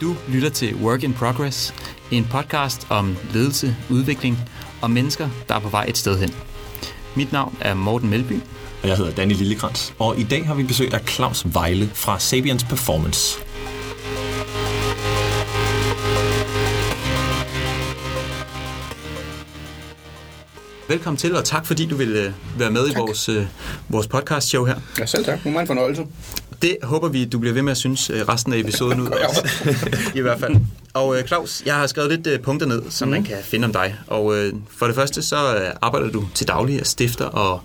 Du lytter til Work in Progress, en podcast om ledelse, udvikling og mennesker, der er på vej et sted hen. Mit navn er Morten Melby. Og jeg hedder Danny Lillekrantz. Og i dag har vi besøg af Claus Vejle fra Sapiens Performance. Velkommen til, og tak fordi du ville være med tak. i vores, uh, vores podcast show her. Ja, selv tak. Nu er en fornøjelse. Det håber vi, du bliver ved med at synes uh, resten af episoden ud. I hvert fald. Og uh, Claus, jeg har skrevet lidt uh, punkter ned, som mm. man kan finde om dig. Og uh, for det første, så arbejder du til daglig af stifter og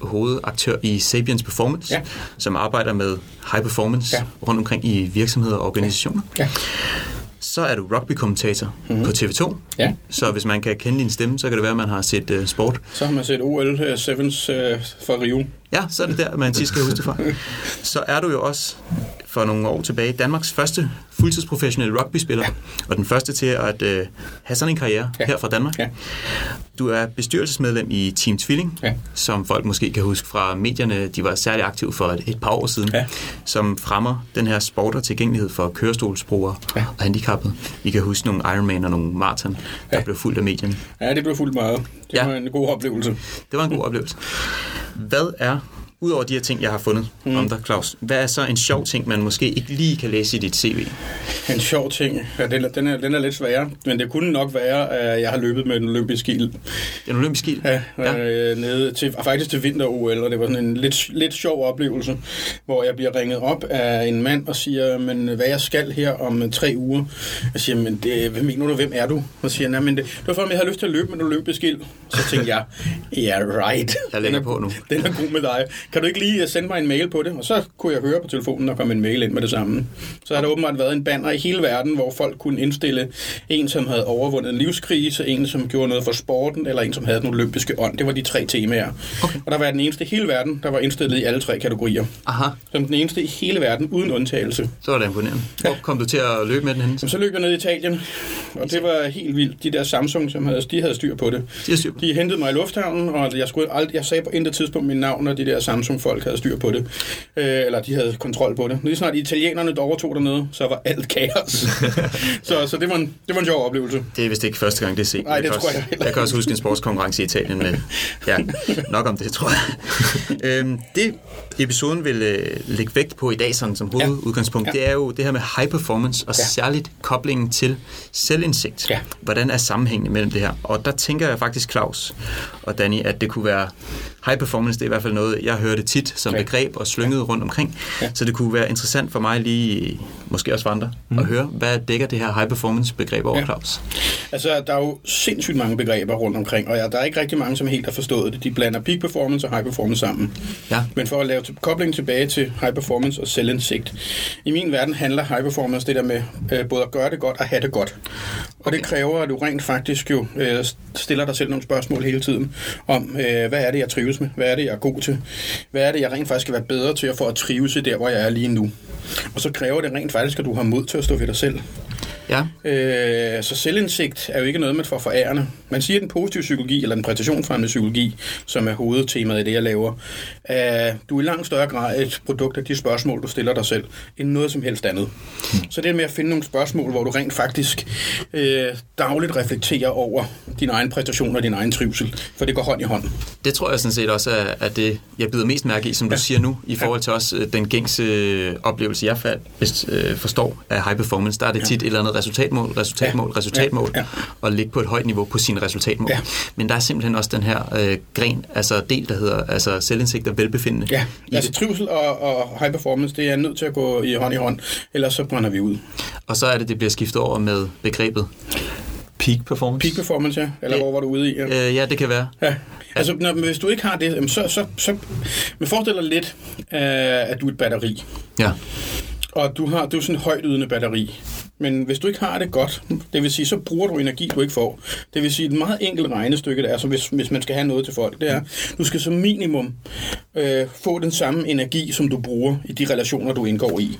hovedaktør i Sapiens Performance, ja. som arbejder med high performance ja. rundt omkring i virksomheder og organisationer. Ja. Så er du rugby-kommentator mm-hmm. på TV2. Ja. Så hvis man kan kende din stemme, så kan det være, at man har set uh, sport. Så har man set OL 7's uh, for Rio. Ja, så er det der, man tit skal huske det for. Så er du jo også for nogle år tilbage Danmarks første fuldtidsprofessionelle rugbyspiller, ja. og den første til at uh, have sådan en karriere ja. her fra Danmark. Ja. Du er bestyrelsesmedlem i Team Tvilling, ja. som folk måske kan huske fra medierne. De var særlig aktive for et, et par år siden, ja. som fremmer den her sport og tilgængelighed for kørestolsbrugere ja. og handicappede. Vi kan huske nogle Ironman og nogle maraton, der ja. blev fuldt af medierne. Ja, det blev fuldt meget. Det ja. var en god oplevelse. Det var en god oplevelse. Hvad er Udover de her ting, jeg har fundet mm. om dig, Claus, hvad er så en sjov ting, man måske ikke lige kan læse i dit CV? En sjov ting? Ja, den, er, den, er, den er lidt sværere, men det kunne nok være, at jeg har løbet med en olympisk ild. En olympisk ild? Ja, ja. Øh, nede til, faktisk til vinter-OL, og det var sådan en lidt, lidt sjov oplevelse, hvor jeg bliver ringet op af en mand og siger, men hvad jeg skal her om tre uger. Jeg siger, men det, hvad mener du, hvem er du? Og siger, nej, men det, det var for, at jeg havde lyst til at løbe med en olympisk ild. Så tænkte jeg, ja, yeah, right. Jeg lægger på nu. Den er god med dig kan du ikke lige sende mig en mail på det? Og så kunne jeg høre på telefonen, og komme en mail ind med det samme. Så har der åbenbart været en banner i hele verden, hvor folk kunne indstille en, som havde overvundet en livskrise, en, som gjorde noget for sporten, eller en, som havde den olympiske ånd. Det var de tre temaer. Okay. Og der var den eneste i hele verden, der var indstillet i alle tre kategorier. Aha. Som den eneste i hele verden, uden undtagelse. Så var det imponerende. Hvor kom du til at løbe med den hen? Så løb jeg ned i Italien, og det var helt vildt. De der Samsung, som havde, de havde styr på det. De, styr på. de hentede mig i lufthavnen, og jeg, skulle aldrig, jeg sagde på intet tidspunkt min navn, og de der Samsung-folk folk havde styr på det. Øh, eller de havde kontrol på det. Lige snart italienerne overtog dernede, så var alt kaos. så så det, var en, det var en sjov oplevelse. Det er vist ikke første gang, det er set. Nej, det jeg tror også, jeg heller Jeg kan også huske en sportskonkurrence i Italien, men ja, nok om det, tror jeg. øhm, det episoden vil øh, lægge vægt på i dag sådan, som hovedudgangspunkt, ja. Ja. det er jo det her med high performance, og ja. særligt koblingen til selvindsigt. Ja. Hvordan er sammenhængen mellem det her? Og der tænker jeg faktisk, Claus og Danny, at det kunne være high performance, det er i hvert fald noget, jeg hørte tit som ja. begreb og slynget rundt omkring. Ja. Så det kunne være interessant for mig lige, måske også for andre, mm. at høre, hvad dækker det her high performance begreb over, ja. Claus? Altså, der er jo sindssygt mange begreber rundt omkring, og ja, der er ikke rigtig mange, som helt har forstået det. De blander peak performance og high performance sammen. Ja. Men for at lave kobling tilbage til high performance og selvindsigt. I min verden handler high performance det der med øh, både at gøre det godt og have det godt. Og okay. det kræver, at du rent faktisk jo øh, stiller dig selv nogle spørgsmål hele tiden om, øh, hvad er det, jeg trives med? Hvad er det, jeg er god til? Hvad er det, jeg rent faktisk skal være bedre til at få at trives i der, hvor jeg er lige nu? Og så kræver det rent faktisk, at du har mod til at stå ved dig selv. Ja. Øh, så selvindsigt er jo ikke noget, man får forærende. Man siger, at den positive psykologi, eller den præstationsfremmende psykologi, som er hovedtemaet i det, jeg laver, er du er i langt større grad et produkt af de spørgsmål, du stiller dig selv, end noget som helst andet. Så det er med at finde nogle spørgsmål, hvor du rent faktisk øh, dagligt reflekterer over din egen præstation og din egen trivsel, for det går hånd i hånd. Det tror jeg sådan set også er, er det, jeg byder mest mærke i, som ja. du siger nu, i forhold til også øh, den gængse øh, oplevelse, jeg øh, forstår af high performance. Der er det tit ja. et eller andet resultatmål, resultatmål, ja. resultatmål, ja. Ja. og ligge på et højt niveau på sine resultatmål. Ja. Men der er simpelthen også den her øh, gren, altså del, der hedder altså selvindsigt og velbefindende. Ja, altså trivsel og, og high performance, det er nødt til at gå i hånd i hånd, ellers så brænder vi ud. Og så er det, det bliver skiftet over med begrebet Peak performance? Peak performance, ja. Eller det, hvor var du ude i? Ja, øh, ja det kan være. Ja. Altså, når, hvis du ikke har det, så, så, så men forestil dig lidt, øh, at du er et batteri. Ja. Og du har du er sådan et højt ydende batteri. Men hvis du ikke har det godt, det vil sige, så bruger du energi, du ikke får. Det vil sige, et meget enkelt regnestykke, der er, så hvis, hvis man skal have noget til folk, det er, du skal som minimum øh, få den samme energi, som du bruger i de relationer, du indgår i.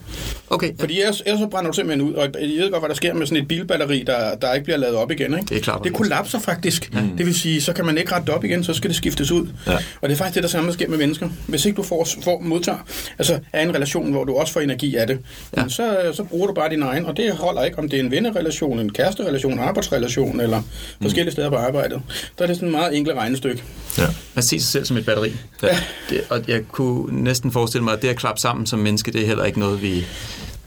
Okay. Fordi ellers, ellers så brænder du simpelthen ud, og jeg ved godt, hvad der sker med sådan et bilbatteri, der, der ikke bliver lavet op igen. Ikke? Det er klart. Det kollapser faktisk. Mm. Det vil sige, så kan man ikke rette op igen, så skal det skiftes ud. Ja. Og det er faktisk det, der samme sker med mennesker. Hvis ikke du får, får modtager, altså er en relation, hvor du også får energi af det, ja. så, så bruger du bare din egen, og det er holder ikke, om det er en vennerelation, en kæresterelation, arbejdsrelation eller mm. forskellige steder på arbejdet. Der er det sådan et meget enkelt regnestykke. Ja. Man ser sig selv som et batteri. Ja. Det, og jeg kunne næsten forestille mig, at det at klappe sammen som menneske, det er heller ikke noget, vi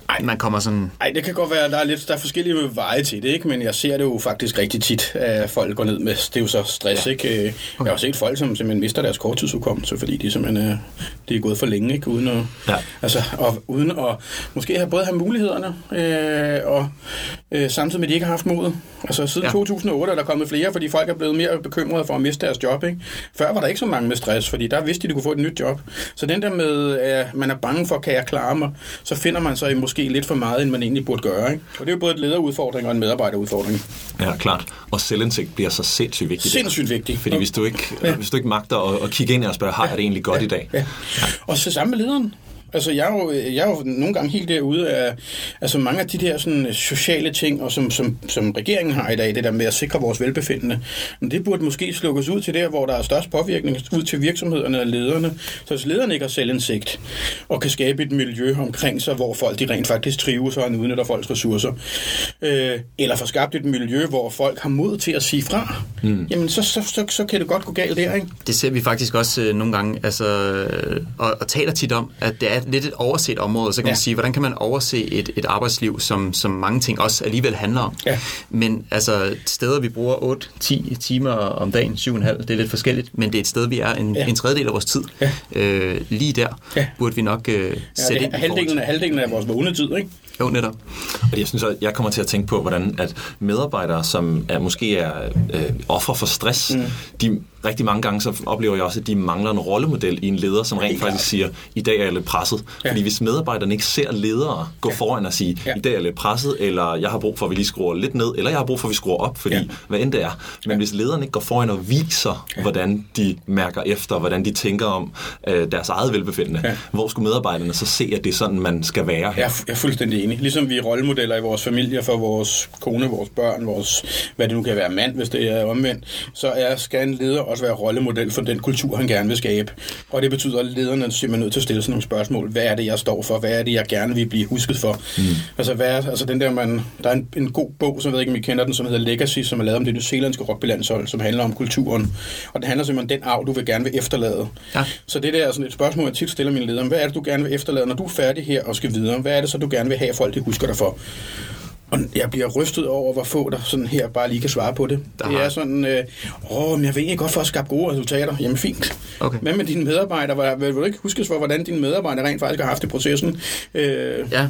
ej, man kommer sådan... Ej, det kan godt være, der er, lidt, der er forskellige veje til det, ikke? men jeg ser det jo faktisk rigtig tit, at folk går ned med, det er jo så stress, ja. ikke? Okay. Jeg har også set folk, som simpelthen mister deres korttidsudkommelse, fordi de simpelthen er, de er gået for længe, ikke? Uden at, ja. altså, og, uden at måske have, både have mulighederne, øh, og øh, samtidig med, at de ikke har haft modet. Altså siden ja. 2008 er der kommet flere, fordi folk er blevet mere bekymrede for at miste deres job. Ikke? Før var der ikke så mange med stress, fordi der vidste de, de kunne få et nyt job. Så den der med, at man er bange for, kan jeg klare mig, så finder man sig måske lidt for meget, end man egentlig burde gøre. Ikke? Og det er jo både et lederudfordring og en medarbejderudfordring. Ja, klart. Og selvindsigt bliver så sindssygt vigtigt. Sindssygt vigtigt. Fordi hvis du ikke, ja. hvis du ikke magter at, at kigge ind og spørge, har jeg det egentlig godt ja. i dag? Ja. ja. Og så sammen med lederen. Altså, jeg er, jo, jeg er jo nogle gange helt derude af altså mange af de der sådan, sociale ting, og som, som, som regeringen har i dag, det der med at sikre vores velbefindende, men det burde måske slukkes ud til der, hvor der er størst påvirkning, ud til virksomhederne og lederne. Så hvis lederne ikke har selvindsigt, og kan skabe et miljø omkring sig, hvor folk de rent faktisk trives og udnytter folks ressourcer, øh, eller får skabt et miljø, hvor folk har mod til at sige fra, mm. jamen så, så, så, så kan det godt gå galt der, ikke? Det ser vi faktisk også øh, nogle gange, altså, øh, og, og taler tit om, at det er lidt et overset område, så kan ja. man sige, hvordan kan man overse et, et arbejdsliv, som, som mange ting også alligevel handler om. Ja. Men altså, steder, vi bruger 8-10 timer om dagen, 7,5, det er lidt forskelligt, men det er et sted, vi er en, ja. en tredjedel af vores tid. Ja. Øh, lige der ja. burde vi nok øh, sætte ja, ind. Halvdelen, halvdelen af vores vågne tid, ikke? Jo, netop. Og jeg synes, at jeg kommer til at tænke på, hvordan at medarbejdere, som er, måske er øh, offer for stress, mm. de rigtig mange gange så oplever jeg også, at de mangler en rollemodel i en leder, som rent faktisk siger, i dag er jeg lidt presset. Ja. Fordi hvis medarbejderne ikke ser ledere gå ja. foran og sige, i dag er jeg lidt presset, eller jeg har brug for, at vi lige skruer lidt ned, eller jeg har brug for, at vi skruer op, fordi ja. hvad end det er. Men ja. hvis lederne ikke går foran og viser, ja. hvordan de mærker efter, hvordan de tænker om øh, deres eget velbefindende, ja. hvor skulle medarbejderne så se, at det er sådan, man skal være? Jeg er, jeg er fuldstændig enig. Ligesom vi er rollemodeller i vores familie for vores kone, vores børn, vores, hvad det nu kan være, mand, hvis det er omvendt, så er, skal en leder også være rollemodel for den kultur, han gerne vil skabe. Og det betyder, at lederne er simpelthen nødt til at stille sig nogle spørgsmål. Hvad er det, jeg står for? Hvad er det, jeg gerne vil blive husket for? Mm. Altså, hvad er, altså den der, man, der er en, en god bog, som jeg ved ikke, om I kender den, som hedder Legacy, som er lavet om det nyzealandske rugbylandshold, som handler om kulturen. Og det handler simpelthen om den arv, du vil gerne vil efterlade. Ja. Så det der er sådan et spørgsmål, jeg tit stiller mine ledere. Hvad er det, du gerne vil efterlade, når du er færdig her og skal videre? Hvad er det så, du gerne vil have, at folk de husker dig for? Og jeg bliver rystet over, hvor få der sådan her bare lige kan svare på det. Der det er sådan, øh, åh, men jeg vil egentlig godt for at skabe gode resultater. Jamen fint. Okay. Hvad med dine medarbejdere? Vil du ikke huske for, hvordan dine medarbejdere rent faktisk har haft i processen? Øh... Ja,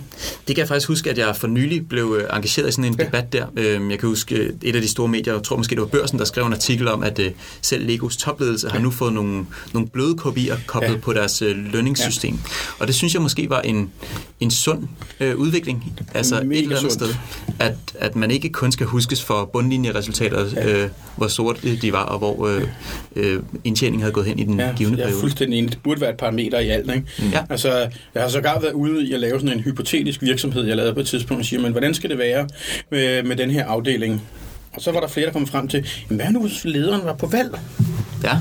det kan jeg faktisk huske, at jeg for nylig blev øh, engageret i sådan en ja. debat der. Øhm, jeg kan huske øh, et af de store medier, jeg tror måske det var Børsen, der skrev en artikel om, at øh, selv Legos topledelse ja. har nu fået nogle, nogle bløde kopier koblet ja. på deres lønningssystem. Ja. Og det synes jeg måske var en, en sund øh, udvikling. Altså Mega et eller andet sundt. sted at, at man ikke kun skal huskes for bundlinjeresultater, ja. øh, hvor sort de var, og hvor øh, øh, indtjeningen havde gået hen i den ja, givende periode. Er fuldstændig enig. Det burde være et parameter i alt. Ikke? Mm. Ja. Altså, jeg har sågar været ude i at lave sådan en hypotetisk virksomhed, jeg lavede på et tidspunkt, og siger, men hvordan skal det være med, med den her afdeling? Og så var der flere, der kom frem til, hvad nu hvis lederen var på valg? Ja.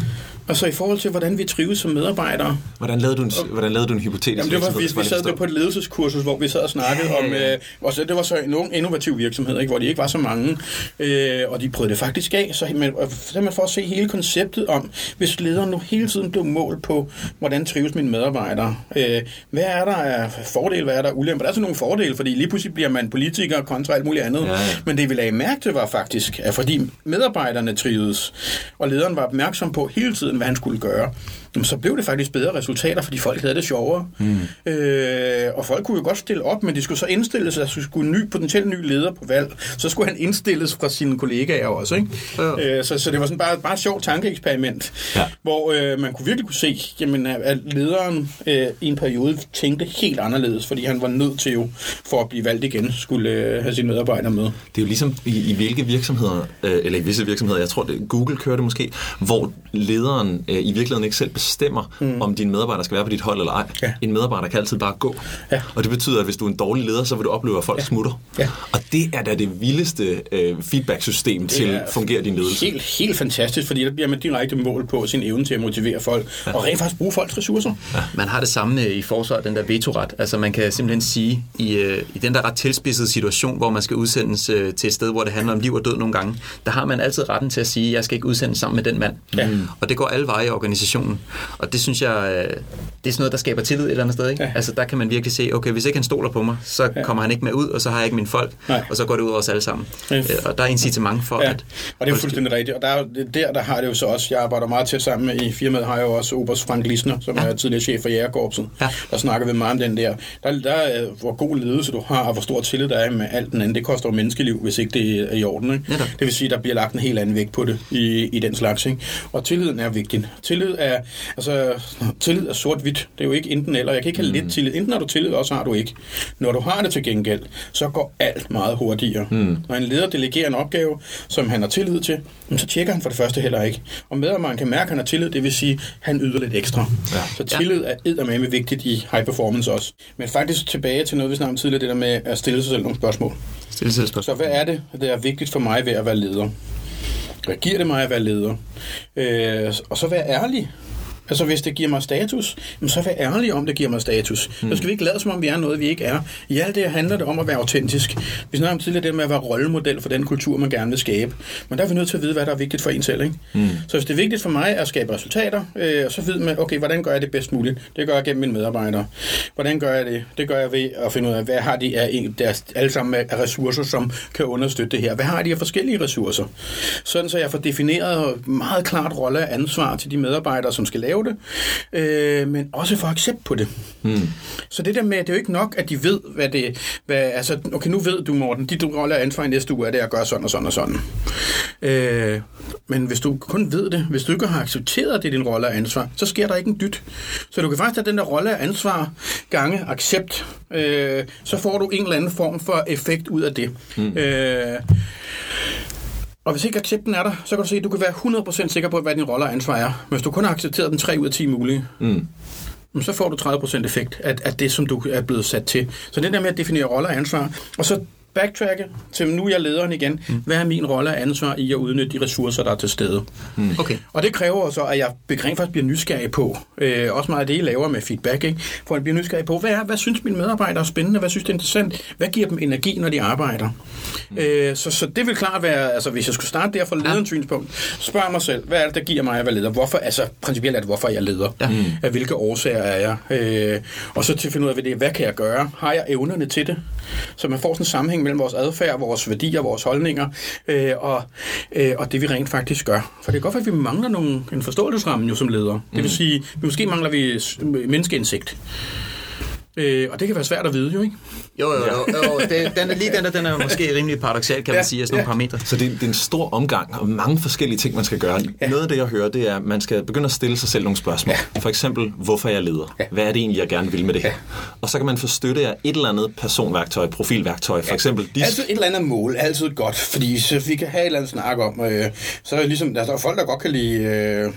Altså i forhold til, hvordan vi trives som medarbejdere. Hvordan lavede du en, og, hvordan lavede du en hypotetisk jamen, det var, vi, vi sad på et ledelseskursus, hvor vi sad og snakkede ja, ja, ja. om, øh, og så, det var så en ung, innovativ virksomhed, ikke, hvor de ikke var så mange, øh, og de prøvede det faktisk af, så men, simpelthen for at se hele konceptet om, hvis lederen nu hele tiden blev mål på, hvordan trives mine medarbejdere. Øh, hvad er der af fordele, hvad er der af ulemper? Der er så nogle fordele, fordi lige pludselig bliver man politiker kontra alt muligt andet, ja, ja. men det vi lagde mærke til var faktisk, at fordi medarbejderne trivedes, og lederen var opmærksom på hele tiden, hvad han skulle gøre jamen, så blev det faktisk bedre resultater, fordi folk havde det sjovere. Mm. Øh, og folk kunne jo godt stille op, men de skulle så indstilles, at der skulle en ny, potentielt ny leder på valg. Så skulle han indstilles fra sine kollegaer også. Ikke? Ja. Øh, så, så det var sådan bare, bare et sjovt tankeeksperiment, ja. hvor øh, man kunne virkelig kunne se, jamen, at lederen øh, i en periode tænkte helt anderledes, fordi han var nødt til jo, for at blive valgt igen, skulle øh, have sine medarbejdere med. Det er jo ligesom i, i hvilke virksomheder, øh, eller i visse virksomheder, jeg tror, det, Google kører det måske, hvor lederen øh, i virkeligheden ikke selv bestemmer, mm. om din medarbejder skal være på dit hold eller ej. Ja. En medarbejder kan altid bare gå. Ja. Og det betyder, at hvis du er en dårlig leder, så vil du opleve, at folk ja. smutter. Ja. Og det er da det vildeste øh, feedback-system til at fungere din ledelse. Helt, helt fantastisk, fordi der bliver man direkte mål på sin evne til at motivere folk, ja. og rent faktisk bruge folks ressourcer. Ja. Man har det samme i forsvaret, den der vetoret. Altså man kan simpelthen sige, i, øh, i den der ret tilspidsede situation, hvor man skal udsendes øh, til et sted, hvor det handler om liv og død nogle gange, der har man altid retten til at sige, at jeg skal ikke udsendes sammen med den mand. Ja. Og det går alle veje i organisationen. Og det synes jeg, øh, det er sådan noget, der skaber tillid et eller andet sted. Ikke? Ja. Altså der kan man virkelig se, okay, hvis ikke han stoler på mig, så ja. kommer han ikke med ud, og så har jeg ikke min folk, Nej. og så går det ud over os alle sammen. Ja. Og der er incitament for, Ja, at... og det er fuldstændig rigtigt. Og der, er der, der har det jo så også, jeg arbejder meget tæt sammen med, i firmaet har jeg jo også Oberst Frank Lisner, som ja. er tidligere chef for Jægerkorpset. Ja. Der snakker vi meget om den der. Der, der er, hvor god ledelse du har, og hvor stor tillid der er med alt den anden. Det koster jo menneskeliv, hvis ikke det er i orden. Ikke? Det vil sige, der bliver lagt en helt anden vægt på det i, i den slags. Ikke? Og tilliden er vigtig. Tillid er, altså, tillid er sort-hvidt. Det er jo ikke enten eller. Jeg kan ikke have lidt tillid. Enten har du tillid, og så har du ikke. Når du har det til gengæld, så går alt meget hurtigere. Mm. Når en leder delegerer en opgave, som han har tillid til, så tjekker han for det første heller ikke. Og medarbejderen kan mærke, at han har tillid, det vil sige, at han yder lidt ekstra. Ja. Så tillid er eddermame vigtigt i high performance også. Men faktisk tilbage til noget, vi snakkede om tidligere, det der med at stille sig selv nogle spørgsmål. Stille sig spørgsmål. Så hvad er det, der er vigtigt for mig ved at være leder? Hvad giver det mig at være leder? Øh, og så være ærlig. Altså hvis det giver mig status, så vær ærlig om, det giver mig status. Mm. Så skal vi ikke lade som om, vi er noget, vi ikke er. I alt det handler det om at være autentisk. Vi snakker om tidligere det med at være rollemodel for den kultur, man gerne vil skabe. Men der er vi nødt til at vide, hvad der er vigtigt for en selv. Ikke? Mm. Så hvis det er vigtigt for mig at skabe resultater, øh, så ved man, okay, hvordan gør jeg det bedst muligt? Det gør jeg gennem mine medarbejdere. Hvordan gør jeg det? Det gør jeg ved at finde ud af, hvad har de af en- deres, alle sammen af ressourcer, som kan understøtte det her? Hvad har de af forskellige ressourcer? Sådan så jeg får defineret meget klart rolle og ansvar til de medarbejdere, som skal lave det, øh, men også få accept på det. Mm. Så det der med, det er jo ikke nok, at de ved, hvad det hvad, altså, okay, nu ved du, Morten, dit rolle og ansvar i næste uge er det at gøre sådan og sådan og sådan. Øh, men hvis du kun ved det, hvis du ikke har accepteret, at det er din rolle og ansvar, så sker der ikke en dyt. Så du kan faktisk have den der rolle og ansvar gange accept, øh, så får du en eller anden form for effekt ud af det. Mm. Øh, og hvis ikke accepten er der, så kan du se, at du kan være 100% sikker på, hvad din rolle og ansvar er. Hvis du kun har accepteret den 3 ud af 10 mulige, mm. så får du 30% effekt af, af det, som du er blevet sat til. Så det der med at definere rolle og ansvar, og så backtracke til nu er jeg lederen igen. Mm. Hvad er min rolle og ansvar i at udnytte de ressourcer, der er til stede? Mm. Okay. Og det kræver så, at jeg rent faktisk bliver nysgerrig på, øh, også meget af det, I laver med feedback, ikke? for at blive nysgerrig på, hvad, er, hvad synes mine medarbejdere er spændende, hvad synes de er interessant, hvad giver dem energi, når de arbejder. Mm. Øh, så, så det vil klart være, altså hvis jeg skulle starte der fra lederens synspunkt, spørg mig selv, hvad er det, der giver mig at være leder? Hvorfor, altså principielt er det, hvorfor jeg leder? Ja. Mm. Af hvilke årsager er jeg? Øh, og så til at finde ud af, hvad, det, hvad kan jeg gøre? Har jeg evnerne til det? Så man får sådan en sammenhæng mellem vores adfærd, vores værdier, vores holdninger, øh, og, øh, og det vi rent faktisk gør. For det er godt, at vi mangler nogle, en forståelsesramme jo som ledere. Mm. Det vil sige, måske mangler vi menneskeindsigt. Øh, og det kan være svært at vide jo, ikke? Jo, jo, jo. jo det, den er, lige den der, den er måske rimelig paradoxal, kan man Ja, sige, af sådan nogle ja. parametre. Så det, det er en stor omgang, og mange forskellige ting, man skal gøre. Ja. Noget af det, jeg hører, det er, at man skal begynde at stille sig selv nogle spørgsmål. Ja. For eksempel, hvorfor jeg leder? Ja. Hvad er det egentlig, jeg gerne vil med det her? Ja. Og så kan man få støtte af et eller andet personværktøj, profilværktøj. For eksempel, de, Altid et eller andet mål, altid godt, fordi så vi kan have et eller andet snak om, øh, så er det ligesom, der er folk, der godt kan lide... Øh,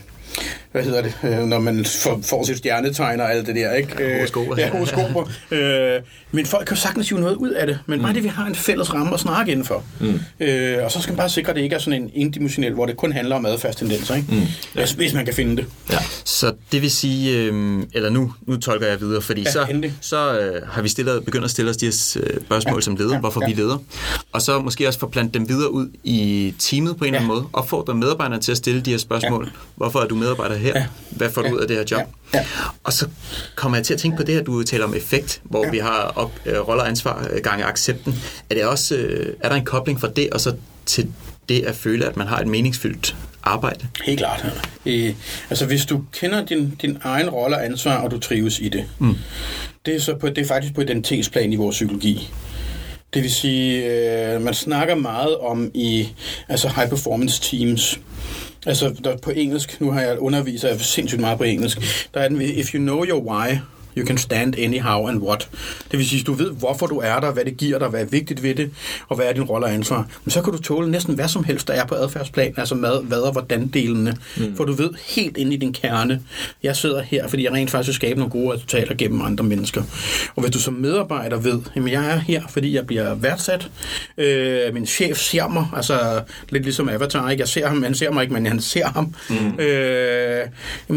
hvad hedder det, øh, når man får, får sit stjernetegn og alt det der, ikke? Øh, Horoskoper. Ja, horoskoper. øh, men folk kan jo sagtens hive noget ud af det, men bare det, vi har en fælles ramme at snakke indenfor. Mm. Øh, og så skal man bare sikre, at det ikke er sådan en endimensionel, hvor det kun handler om adfærdstendenser, ikke? Mm. Hvis, hvis man kan finde det. ja. Så det vil sige, øh, eller nu, nu tolker jeg videre, fordi Ja, så, endelig. så øh, har vi stillet, begyndt at stille os de her øh, spørgsmål ja, som leder, ja, ja, hvorfor ja. vi leder, og så måske også forplante dem videre ud i teamet på en Ja. eller anden måde, og få medarbejderne til at stille de her spørgsmål. Ja. Hvorfor er du medarbejder her? Ja. Hvad får du Ja. ud af det her job? Ja. Ja. Og så kommer jeg til at tænke på det her, du taler om effekt, hvor Ja. vi har op, øh, roller ansvar øh, gange accepten. Er, det også, øh, er der en kobling fra det, og så til det at føle, at man har et meningsfyldt arbejde? Helt klart. Øh, altså, hvis du kender din, din egen rolle og ansvar, og du trives i det, mm. det, er så på, det er faktisk på identitetsplan i vores psykologi. Det vil sige, øh, man snakker meget om i altså high performance teams. Altså der, på engelsk, nu har jeg underviser jeg sindssygt meget på engelsk, der er den, if you know your why, You can stand anyhow and what. Det vil sige, du ved, hvorfor du er der, hvad det giver dig, hvad er vigtigt ved det, og hvad er din rolle og ansvar. Men så kan du tåle næsten hvad som helst, der er på adfærdsplan, altså mad, hvad og hvordan delene. Mm. For du ved helt ind i din kerne, jeg sidder her, fordi jeg rent faktisk vil skabe nogle gode resultater gennem andre mennesker. Og hvis du som medarbejder ved, at jeg er her, fordi jeg bliver værdsat, øh, min chef ser mig, altså lidt ligesom Avatar, ikke? jeg ser ham, han ser mig ikke, men han ser ham, mm. øh,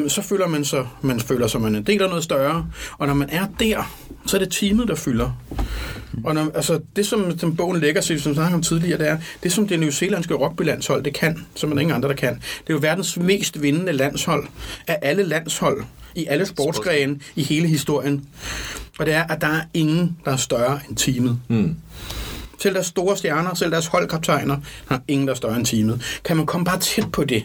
så føler man sig, man føler sig, man er en del af noget større. Og når man er der, så er det teamet, der fylder. Og når, altså, det, som den bogen lægger sig, som snakker om tidligere, det er, det som det nyzeelandske rugbylandshold, det kan, som man ingen andre, der kan. Det er jo verdens mest vindende landshold af alle landshold i alle sportsgrene i hele historien. Og det er, at der er ingen, der er større end teamet. Mm. Selv deres store stjerner, selv deres holdkaptajner, har ingen, der større end teamet. Kan man komme bare tæt på det,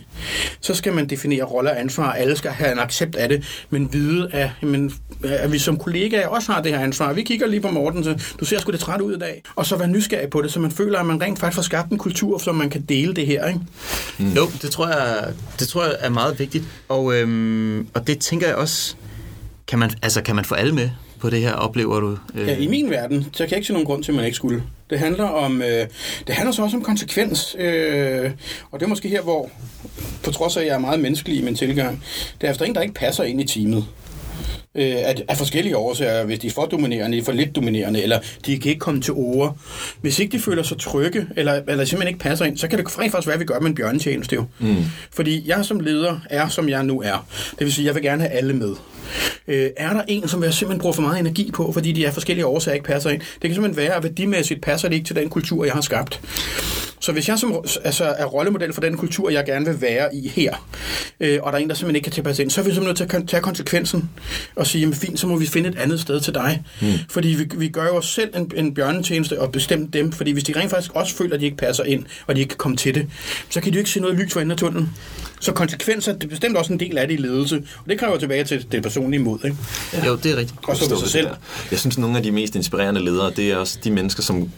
så skal man definere roller og ansvar. Alle skal have en accept af det, men vide, at, men, at vi som kollegaer også har det her ansvar. Vi kigger lige på Morten, så du ser sgu det træt ud i dag. Og så være nysgerrig på det, så man føler, at man rent faktisk får skabt en kultur, så man kan dele det her. Ikke? Mm. Jo, det tror, jeg, det tror jeg er meget vigtigt. Og, øhm, og det tænker jeg også, kan man, altså, kan man få alle med på det her, oplever du? Øh... Ja, i min verden, så kan jeg ikke se nogen grund til, at man ikke skulle. Det handler om, øh, det handler så også om konsekvens, øh, og det er måske her, hvor, på trods af, at jeg er meget menneskelig i min tilgang, det er efter en, der ikke passer ind i teamet øh, af, af forskellige årsager, hvis de er for dominerende, de er for lidt dominerende, eller de kan ikke komme til ord. Hvis ikke de føler sig trygge, eller, eller simpelthen ikke passer ind, så kan det faktisk være, at vi gør med en bjørnetjeneste jo. Mm. Fordi jeg som leder er, som jeg nu er. Det vil sige, at jeg vil gerne have alle med. Øh, er der en, som jeg simpelthen bruger for meget energi på, fordi de er forskellige årsager ikke passer ind? Det kan simpelthen være, at værdimæssigt passer det ikke til den kultur, jeg har skabt. Så hvis jeg som, altså, er rollemodel for den kultur, jeg gerne vil være i her, øh, og der er en, der simpelthen ikke kan tilpasse ind, så er vi simpelthen nødt til at tage konsekvensen og sige, jamen fint, så må vi finde et andet sted til dig. Mm. Fordi vi, vi gør jo os selv en, en bjørnetjeneste og bestemt dem, fordi hvis de rent faktisk også føler, at de ikke passer ind, og de ikke kan komme til det, så kan de jo ikke se noget lys for enden af tunnelen. Så konsekvenser, det er bestemt også en del af det i ledelse, og det kræver tilbage til det personlige mod. Ikke? Ja. Jo, det er rigtigt. Og så sig selv. Jeg synes, nogle af de mest inspirerende ledere, det er også de mennesker, som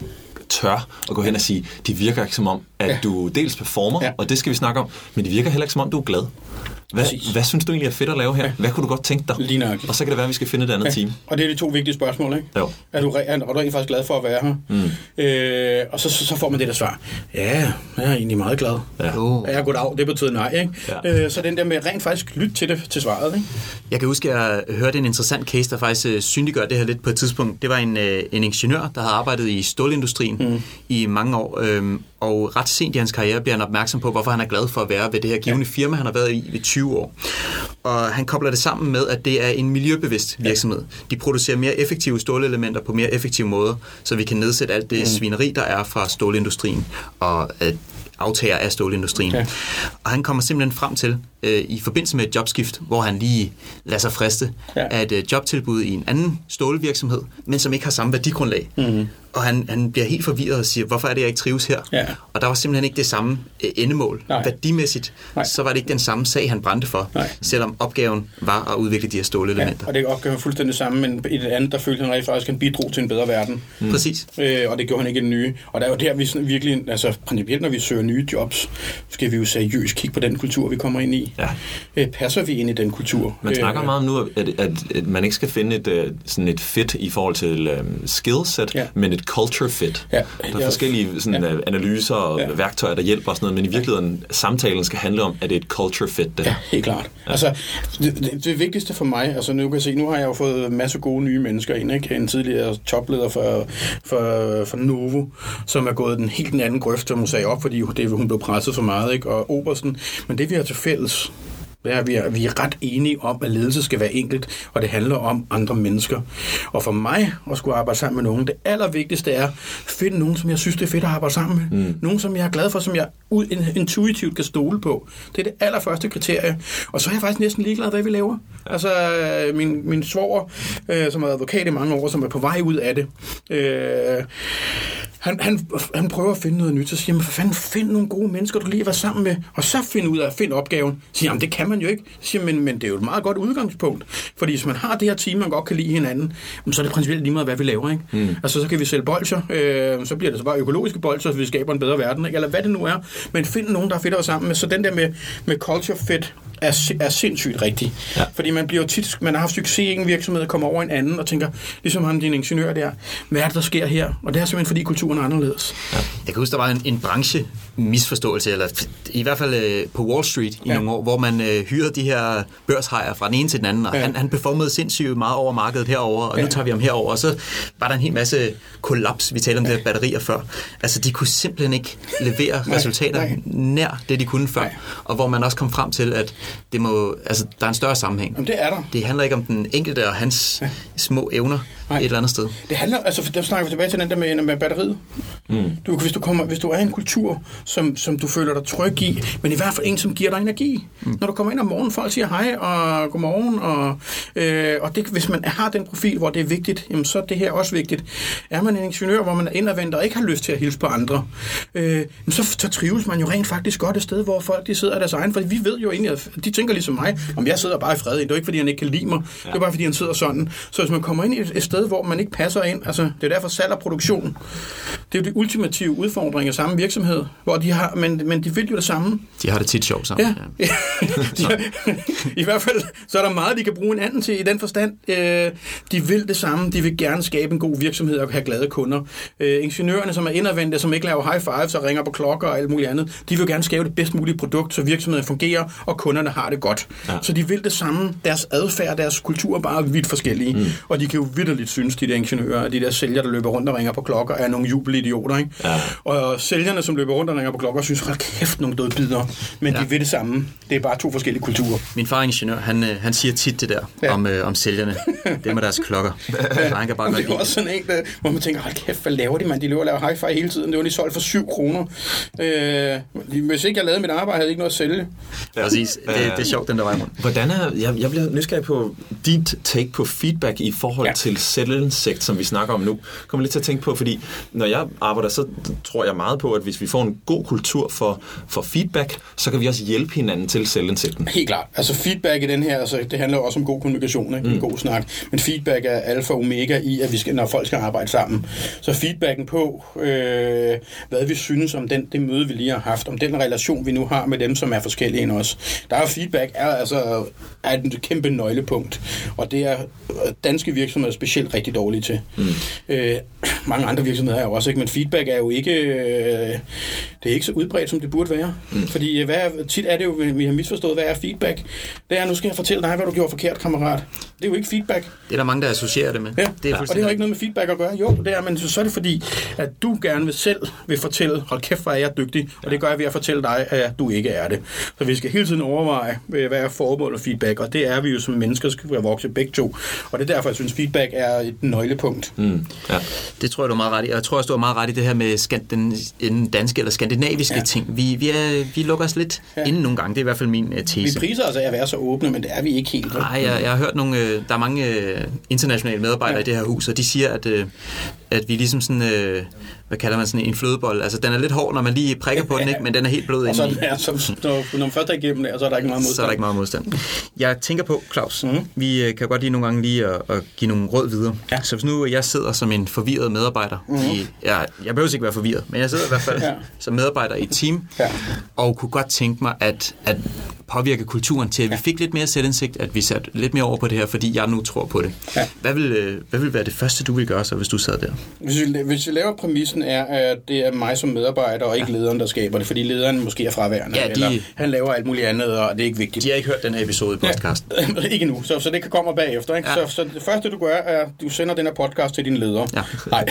tør at gå hen og sige, de virker ikke som om, at ja. du dels performer, ja. og det skal vi snakke om, men de virker heller ikke som om, du er glad. Hvad, hvad synes du egentlig er fedt at lave her? Ja. Hvad kunne du godt tænke dig? Lige Og så kan det være, at vi skal finde et andet ja. team. Og det er de to vigtige spørgsmål, ikke? Jo. Er du, er, er du egentlig faktisk glad for at være her? Mm. Øh, og så, så, får man det der svar. Ja, jeg er egentlig meget glad. Ja. Uh. Jeg er goddag, det betyder nej, ikke? Ja. Øh, så den der med rent faktisk lytte til det til svaret, ikke? Jeg kan huske, at jeg hørte en interessant case, der faktisk øh, synliggør det her lidt på et tidspunkt. Det var en, øh, en ingeniør, der havde arbejdet i stålindustrien mm. i mange år, øhm, og ret sent i hans karriere bliver han opmærksom på, hvorfor han er glad for at være ved det her givende ja. firma, han har været i i 20 år. Og han kobler det sammen med, at det er en miljøbevidst virksomhed. De producerer mere effektive stålelementer på mere effektive måder, så vi kan nedsætte alt det mm. svineri, der er fra stålindustrien og øh, aftager af stålindustrien. Okay. Og han kommer simpelthen frem til, øh, i forbindelse med et jobskift, hvor han lige lader sig friste ja. af et øh, jobtilbud i en anden stålvirksomhed, men som ikke har samme værdigrundlag. Mm og han, han bliver helt forvirret og siger, hvorfor er det, jeg ikke trives her? Ja. Og der var simpelthen ikke det samme øh, endemål. Nej. Værdimæssigt, Nej. så var det ikke den samme sag, han brændte for, Nej. selvom opgaven var at udvikle de her stålelementer. Ja, og det er opgaven fuldstændig samme, men i det andet, der følte han rigtig faktisk, at han bidrog til en bedre verden. Mm. Præcis. Øh, og det gjorde han ikke i den nye. Og der er jo der, vi virkelig, altså principielt, når vi søger nye jobs, skal vi jo seriøst kigge på den kultur, vi kommer ind i. Ja. Øh, passer vi ind i den kultur? Man snakker øh, meget om nu, at, at, at man ikke skal finde et, uh, sådan et fit i forhold til um, skillset, ja. men et culture fit. Ja, der er forskellige sådan, ja. analyser og ja. værktøjer, der hjælper og sådan noget, men i virkeligheden, samtalen skal handle om, at det er et culture fit. Det. Ja, helt klart. Ja. Altså, det, det, vigtigste for mig, altså nu kan jeg se, nu har jeg jo fået en masse gode nye mennesker ind, ikke? En tidligere topleder for, for, for Novo, som er gået den helt den anden grøft, som hun sagde op, fordi det, hun blev presset for meget, ikke? Og Obersten. Men det vi har til fælles, det er, at vi er, vi er ret enige om, at ledelse skal være enkelt, og det handler om andre mennesker. Og for mig at skulle arbejde sammen med nogen, det allervigtigste er at finde nogen, som jeg synes, det er fedt at arbejde sammen med. Mm. Nogen, som jeg er glad for, som jeg intuitivt kan stole på. Det er det allerførste kriterie. Og så er jeg faktisk næsten ligeglad, hvad vi laver. Ja. Altså, min, min svoger, øh, som er advokat i mange år, som er på vej ud af det, øh, han, han, han prøver at finde noget nyt, så siger han, for fanden, find nogle gode mennesker, du lige at være sammen med, og så find ud af at finde opgaven. Så siger han, det kan man jo ikke. Så siger men, men det er jo et meget godt udgangspunkt. Fordi hvis man har det her team, man godt kan lide hinanden, så er det principielt lige meget, hvad vi laver. Ikke? Mm. Altså, så kan vi sælge bolcher, øh, så bliver det så bare økologiske bolcher, så vi skaber en bedre verden, ikke? eller hvad det nu er. Men find nogen, der er fedt at være sammen med. Så den der med, med culture fit, er, er sindssygt rigtig. Ja. Fordi man bliver jo tit, man har haft succes i en virksomhed kommer over en anden og tænker, ligesom ham, din ingeniør der, hvad er det, der sker her? Og det er simpelthen, fordi kulturen er anderledes. Ja. Jeg kan huske, der var en, en branche misforståelse, eller i hvert fald øh, på Wall Street i ja. nogle år, hvor man øh, hyrede de her børshejer fra den ene til den anden, og ja. han, han performede sindssygt meget over markedet herover, og ja. nu tager vi ham herover, og så var der en hel masse kollaps, vi talte om ja. det her batterier før. Altså, de kunne simpelthen ikke levere nej, resultater nej. nær det, de kunne før, nej. og hvor man også kom frem til, at det må, altså, der er en større sammenhæng. Jamen, det er der. Det handler ikke om den enkelte og hans ja. små evner nej. et eller andet sted. Det handler, altså, der snakker vi tilbage til den der med, med batteriet. Mm. Du, hvis, du kommer, hvis du er i en kultur, som, som du føler dig tryg i, men i hvert fald en, som giver dig energi. Mm. Når du kommer ind om morgenen, folk siger hej og godmorgen, og, øh, og det, hvis man har den profil, hvor det er vigtigt, jamen, så er det her også vigtigt. Er man en ingeniør, hvor man er indadvendt og ikke har lyst til at hilse på andre, øh, så, så trives man jo rent faktisk godt et sted, hvor folk de sidder af deres egen, for vi ved jo egentlig, at de tænker ligesom mig, om jeg sidder bare i fred. Det er ikke, fordi han ikke kan lide mig, ja. det er bare, fordi han sidder sådan. Så hvis man kommer ind i et, et sted, hvor man ikke passer ind, altså det er derfor salg og produktion, det er jo de ultimative udfordringer af samme virksomhed, hvor de har, men, men de vil jo det samme. De har det tit sjovt sammen. Ja. ja. de I hvert fald, så er der meget, de kan bruge en anden til i den forstand. Øh, de vil det samme. De vil gerne skabe en god virksomhed og have glade kunder. Øh, ingeniørerne, som er indadvendte, som ikke laver high fives og ringer på klokker og alt muligt andet, de vil gerne skabe det bedst mulige produkt, så virksomheden fungerer, og kunderne har det godt. Ja. Så de vil det samme. Deres adfærd, deres kultur er bare vidt forskellige. Mm. Og de kan jo vidderligt synes, de der ingeniører, de der sælgere, der løber rundt og ringer på klokker, er nogle jubelidioter. Ikke? Ja. Og sælgerne, som løber rundt og ringer på klokker, synes, hold kæft, nogle døde bidder. Men ja. de vil det samme. Det er bare to forskellige kulturer. Min far er ingeniør. Han, øh, han siger tit det der ja. om, øh, om sælgerne. Det med deres klokker. Ja. Han kan bare det er også sådan en, der, hvor man tænker, hold kæft, hvad laver de, man? De løber og laver hi-fi hele tiden. Det var de solgt for 7 kroner. Øh, hvis ikke jeg lavede mit arbejde, havde jeg ikke noget at sælge. Ja, præcis. Det, det er sjovt, den der vej rundt. Hvordan er, jeg, jeg bliver nysgerrig på dit take på feedback i forhold ja. til selvinsigt, som vi snakker om nu. Kommer lidt til at tænke på, fordi når jeg arbejder, så tror jeg meget på, at hvis vi får en god kultur for, for feedback, så kan vi også hjælpe hinanden til selvindsigten. Helt klart. Altså feedback i den her, altså, det handler også om god kommunikation, ikke? Mm. en god snak. Men feedback er alfa og omega i, at vi skal, når folk skal arbejde sammen. Så feedbacken på, øh, hvad vi synes om den, det møde, vi lige har haft, om den relation, vi nu har med dem, som er forskellige end os. Der er feedback er altså er et kæmpe nøglepunkt, og det er danske virksomheder specielt rigtig dårlige til. Mm. Øh, mange andre virksomheder er jo også, ikke? men feedback er jo ikke, øh, det er ikke så udbredt, som det burde være. Mm. Fordi hvad er, tit er det jo, vi har misforstået, hvad er feedback? Det er, nu skal jeg fortælle dig, hvad du gjorde forkert, kammerat. Det er jo ikke feedback. Det er der mange, der associerer det med. Ja, det er og det har ikke noget med feedback at gøre. Jo, det er, men så er det fordi, at du gerne vil selv vil fortælle, hold kæft, hvor er jeg dygtig, og det gør jeg ved at fortælle dig, at du ikke er det. Så vi skal hele tiden overveje, hvad er formål og feedback, og det er vi jo som mennesker, skal være vokse begge to. Og det er derfor, jeg synes, feedback er et nøglepunkt. Mm. Ja. Det tror jeg, du er meget ret i. Og jeg tror også, du er meget ret i det her med den, den danske eller skandinaviske ja. ting. Vi, vi, er, vi lukker os lidt ja. inden nogle gange. Det er i hvert fald min uh, tese. Vi priser os af at være så åbne, men det er vi ikke helt. Nej, jeg, jeg har hørt nogle, uh, der er mange uh, internationale medarbejdere ja. i det her hus, og de siger, at, uh, at vi ligesom sådan... Uh, hvad kalder man sådan en flødebold? Altså, den er lidt hård, når man lige prikker på den, ikke? men den er helt blød Og så, ja, så, når, når man først er igennem det, så er der ikke meget modstand. Så er der ikke meget modstand. Jeg tænker på, Claus, mm. vi øh, kan godt lige nogle gange lige at, at give nogle råd videre. Ja. Så hvis nu jeg sidder som en forvirret medarbejder, mm. i, ja, jeg behøver ikke være forvirret, men jeg sidder i hvert fald ja. som medarbejder i et team, ja. og kunne godt tænke mig at, at påvirke kulturen til, at vi fik lidt mere selvindsigt, at vi satte lidt mere over på det her, fordi jeg nu tror på det. Ja. Hvad, vil, øh, hvad vil være det første, du vil gøre så, hvis du sad der? Hvis vi, hvis vi laver præmissen er, at det er mig som medarbejder, og ikke ja. lederen, der skaber det, fordi lederen måske er fraværende, ja, de, eller han laver alt muligt andet, og det er ikke vigtigt. De har ikke hørt den her episode i podcasten. Ja, ikke nu, så, så det kan komme bagefter. Ikke? Ja. Så, så det første, du gør, er, at du sender den her podcast til din leder. Ja. Nej,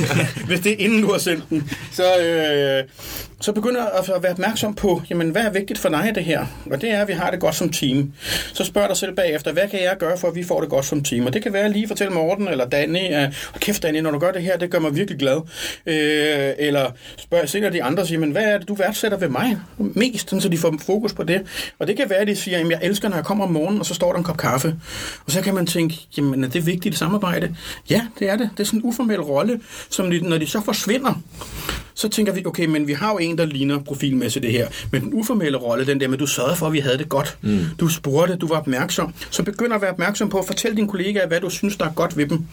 hvis det er inden du har sendt den, så, øh, så begynder at være opmærksom på, jamen, hvad er vigtigt for dig det her? Og det er, at vi har det godt som team. Så spørg dig selv bagefter, hvad kan jeg gøre, for at vi får det godt som team? Og det kan være lige fortælle Morten eller Danny, at kæft Danny, når du gør det her, det gør mig virkelig glad. Øh, eller spørg selv de andre og sige, men hvad er det, du værdsætter ved mig mest, så de får fokus på det. Og det kan være, at de siger, at jeg elsker, når jeg kommer om morgenen, og så står der en kop kaffe. Og så kan man tænke, jamen er det vigtigt samarbejde? Ja, det er det. Det er sådan en uformel rolle, som de, når de så forsvinder, så tænker vi, okay, men vi har jo en, der ligner profilmæssigt det her. Men den uformelle rolle, den der med, du sørgede for, at vi havde det godt. Mm. Du spurgte, du var opmærksom. Så begynder at være opmærksom på at fortælle dine kollegaer, hvad du synes, der er godt ved dem.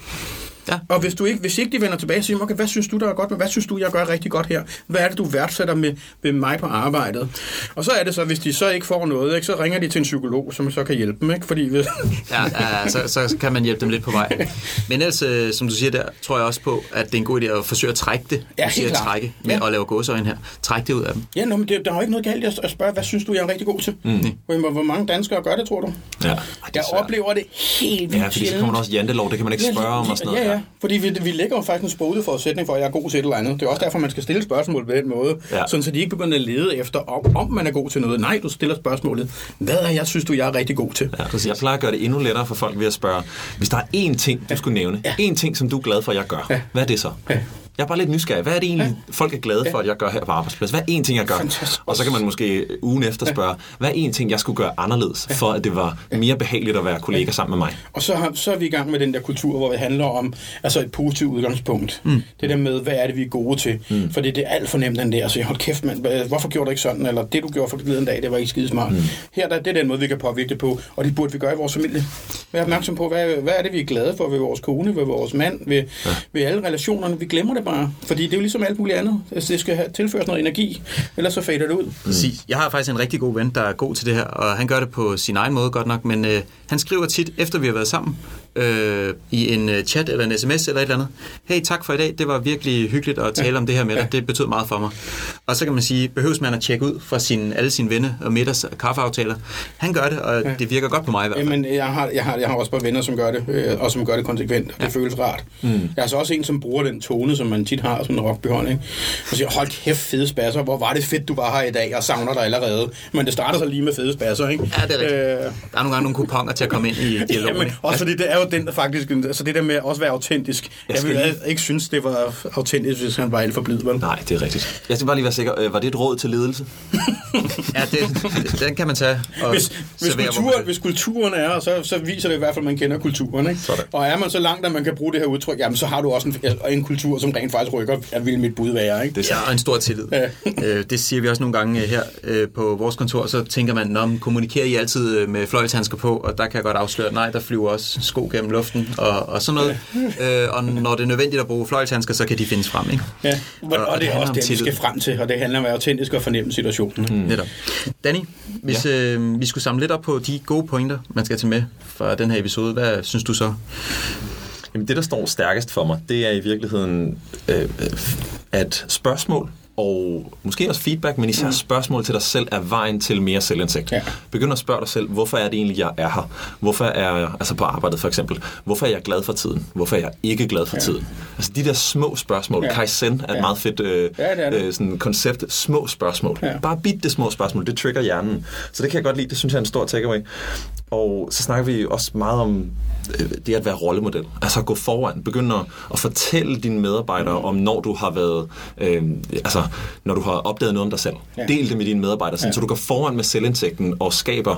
Ja. Og hvis, du ikke, hvis ikke de vender tilbage og siger, okay, hvad synes du, der er godt, men hvad synes du, jeg gør rigtig godt her? Hvad er det, du værdsætter med, med mig på arbejdet? Og så er det så, hvis de så ikke får noget, ikke, så ringer de til en psykolog, som så kan hjælpe dem. Ikke? Fordi hvis... ja, ja så, så kan man hjælpe dem lidt på vej. Men ellers, øh, som du siger der, tror jeg også på, at det er en god idé at forsøge at trække det. Ja, du siger at trække med ja. at lave gåsøjne her. Træk det ud af dem. Ja, no, men det, der er jo ikke noget galt at spørge, hvad synes du, jeg er rigtig god til? Mm. Hvor, hvor mange danskere gør det, tror du? Ja. Jeg oplever det helt vildt Ja, fordi så kommer der også jantelov, det kan man ikke spørge om og sådan noget. Ja, ja, fordi vi, vi lægger jo faktisk en sprogede forudsætning for, at jeg er god til et eller andet. Det er også derfor, man skal stille spørgsmål på den måde, ja. sådan så de ikke begynder at lede efter, om, om man er god til noget. Nej, du stiller spørgsmålet, hvad er jeg synes du, jeg er rigtig god til? Ja, jeg plejer at gøre det endnu lettere for folk ved at spørge, hvis der er én ting, du skulle nævne, ja. én ting, som du er glad for, at jeg gør, ja. hvad er det så? Ja. Jeg er bare lidt nysgerrig. Hvad er det egentlig, ja. folk er glade for, at jeg gør her på arbejdspladsen? Hvad er en ting, jeg gør? Fantastisk. Og så kan man måske ugen efter spørge, hvad er en ting, jeg skulle gøre anderledes, for at det var mere behageligt at være kollega sammen med mig? Og så, har, så er vi i gang med den der kultur, hvor det handler om altså et positivt udgangspunkt. Mm. Det der med, hvad er det, vi er gode til? Mm. For det er alt for nemt, den der. Så hold kæft, man, hvorfor gjorde du ikke sådan? Eller det, du gjorde for den dag, det var ikke skide smart. Mm. Her der, det er den måde, vi kan påvirke det på, og det burde vi gøre i vores familie. Vær opmærksom på, hvad, hvad er det, vi er glade for ved vores kone, ved vores mand, ved, ja. ved alle relationerne. Vi glemmer det bare, fordi det er jo ligesom alt muligt andet. Altså, det skal have, tilføres noget energi, ellers så fader det ud. Præcis. Jeg har faktisk en rigtig god ven, der er god til det her, og han gør det på sin egen måde godt nok, men øh, han skriver tit, efter vi har været sammen, øh, i en øh, chat eller en sms eller et eller andet. Hey, tak for i dag. Det var virkelig hyggeligt at tale ja. om det her med dig. Det betød meget for mig. Og så kan man sige, behøves man at tjekke ud fra sin, alle sine venner og middags kaffeaftaler. Han gør det, og ja. det virker godt på mig i hvert fald. Jamen, jeg har, jeg har, jeg har også bare venner, som gør det, øh, og som gør det konsekvent. Ja. Det føles rart. Mm. Jeg er så også en, som bruger den tone, som man tit har som en rockbehånd. Ikke? Og siger, hold kæft, fede spasser. Hvor var det fedt, du var her i dag. Jeg savner dig allerede. Men det starter så lige med fede spasser. Ikke? Ja, det er rigtigt. Øh... Der er nogle gange nogle kuponer til at komme ind i dialogen. Jamen, også fordi det er jo den, der faktisk altså det der med at også være autentisk. Jeg, jeg ville lige... ikke synes, det var autentisk, hvis han var alt for blid, vel? Nej, det er rigtigt. Jeg skal bare lige være sikker. Øh, var det et råd til ledelse? ja, det, den kan man tage. Og hvis, hvis, kultur, hvis kulturen er, så, så viser det i hvert fald, at man kender kulturen. Ikke? Sådan. Og er man så langt, at man kan bruge det her udtryk, jamen så har du også en, en kultur, som rent faktisk rykker, at vil mit bud være. Ikke? Det er ja, og en stor tillid. Ja. øh, det siger vi også nogle gange her øh, på vores kontor, så tænker man, når man kommunikerer I altid med fløjlshandsker på, og der kan jeg godt afsløre, nej, der flyver også sko gennem luften, og, og sådan noget. Øh, og når det er nødvendigt at bruge fløjlshandsker, så kan de findes frem. Ikke? Ja, og, og, og det er også det, vi skal frem til, og det handler om at være autentisk og fornemme situationen. Mm. Netop. Danny, hvis ja. øh, vi skulle samle lidt op på de gode pointer, man skal tage med fra den her episode, hvad synes du så? Jamen det, der står stærkest for mig, det er i virkeligheden, øh, at spørgsmål og måske også feedback, men især mm. spørgsmål til dig selv er vejen til mere selvindsigt. Ja. Begynd at spørge dig selv, hvorfor er det egentlig, jeg er her? Hvorfor er jeg, altså på arbejdet for eksempel, hvorfor er jeg glad for tiden? Hvorfor er jeg ikke glad for ja. tiden? Altså de der små spørgsmål, ja. Kaizen er et ja. meget fedt øh, ja, det det. Øh, sådan koncept, små spørgsmål. Ja. Bare bitte små spørgsmål, det trigger hjernen. Så det kan jeg godt lide, det synes jeg er en stor takeaway. Og så snakker vi også meget om øh, det at være rollemodel. Altså at gå foran, begynde at, at fortælle dine medarbejdere om, når du har været, øh, altså når du har opdaget noget om dig selv. Ja. Del det med dine medarbejdere, sådan, ja. så du går foran med selvindsigten og skaber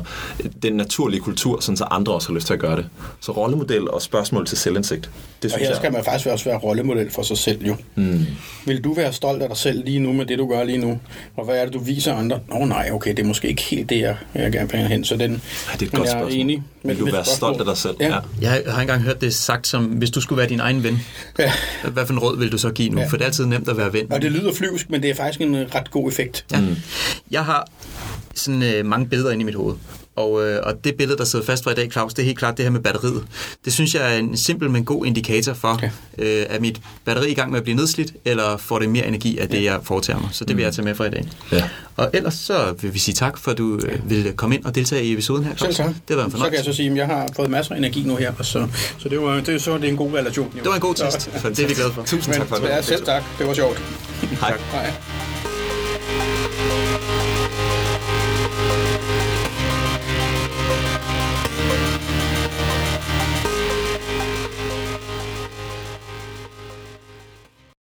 den naturlige kultur, sådan så andre også har lyst til at gøre det. Så rollemodel og spørgsmål til selvindsigt. Det synes og her skal jeg... man faktisk også være rollemodel for sig selv jo. Mm. Vil du være stolt af dig selv lige nu med det, du gør lige nu? Og hvad er det, du viser andre? Nå oh, nej, okay, det er måske ikke helt det, jeg, jeg gerne vil hen. Så den, ja, det er et godt spørgsmål. enig med, Vil du være stolt af dig selv? Ja. ja. Jeg har engang hørt det sagt som, hvis du skulle være din egen ven, ja. hvad for en råd vil du så give nu? Ja. For det er altid nemt at være ven. Og det lyder flyvsk, men det er faktisk en ret god effekt. Ja. Mm. Jeg har sådan øh, mange billeder inde i mit hoved. Og, øh, og det billede, der sidder fast for i dag, Claus, det er helt klart det her med batteriet. Det synes jeg er en simpel, men god indikator for, okay. øh, at mit batteri er i gang med at blive nedslidt, eller får det mere energi af det, jeg foretager mig. Så det vil jeg mm. tage med fra i dag. Ja. Og ellers så vil vi sige tak, for at du øh, vil komme ind og deltage i episoden her, Claus. Selv tak. Det var en fornøjelse. Så kan jeg så sige, at jeg har fået masser af energi nu her, og så, så det var det, så det er en god relation. Jo. Det var en god test, så det er vi glade for. Tusind men, tak for det. Ja, selv tak. Det var sjovt. Hej. tak. Hej.